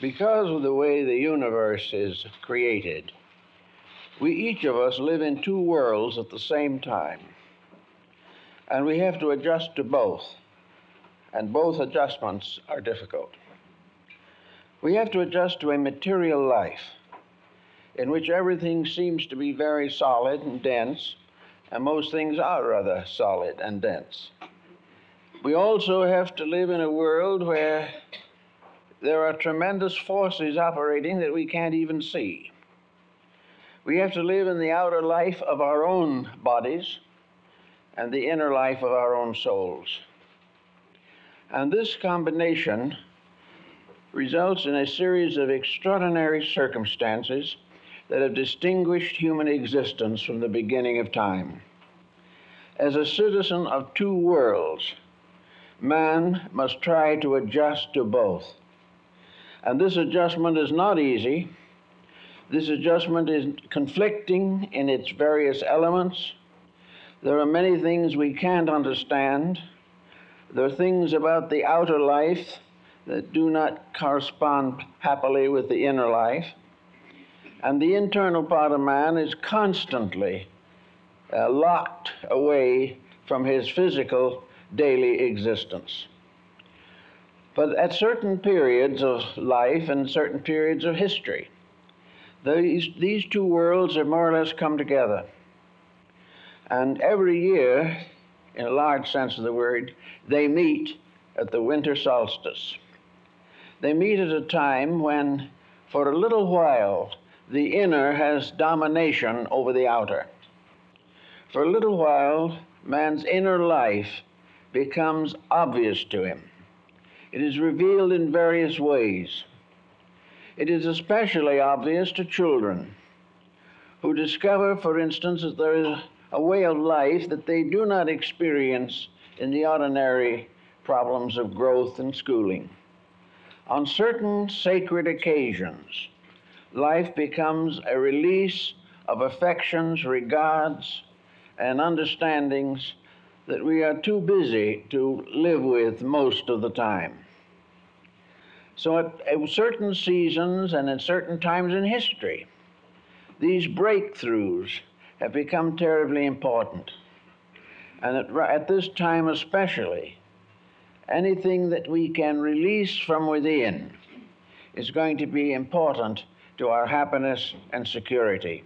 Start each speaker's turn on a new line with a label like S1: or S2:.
S1: Because of the way the universe is created, we each of us live in two worlds at the same time. And we have to adjust to both. And both adjustments are difficult. We have to adjust to a material life in which everything seems to be very solid and dense, and most things are rather solid and dense. We also have to live in a world where there are tremendous forces operating that we can't even see. We have to live in the outer life of our own bodies and the inner life of our own souls. And this combination results in a series of extraordinary circumstances that have distinguished human existence from the beginning of time. As a citizen of two worlds, man must try to adjust to both. And this adjustment is not easy. This adjustment is conflicting in its various elements. There are many things we can't understand. There are things about the outer life that do not correspond happily with the inner life. And the internal part of man is constantly uh, locked away from his physical daily existence. But at certain periods of life and certain periods of history, these, these two worlds have more or less come together. And every year, in a large sense of the word, they meet at the winter solstice. They meet at a time when, for a little while, the inner has domination over the outer. For a little while, man's inner life becomes obvious to him. It is revealed in various ways. It is especially obvious to children who discover, for instance, that there is a way of life that they do not experience in the ordinary problems of growth and schooling. On certain sacred occasions, life becomes a release of affections, regards, and understandings that we are too busy to live with most of the time. So, at, at certain seasons and at certain times in history, these breakthroughs have become terribly important. And at, at this time, especially, anything that we can release from within is going to be important to our happiness and security.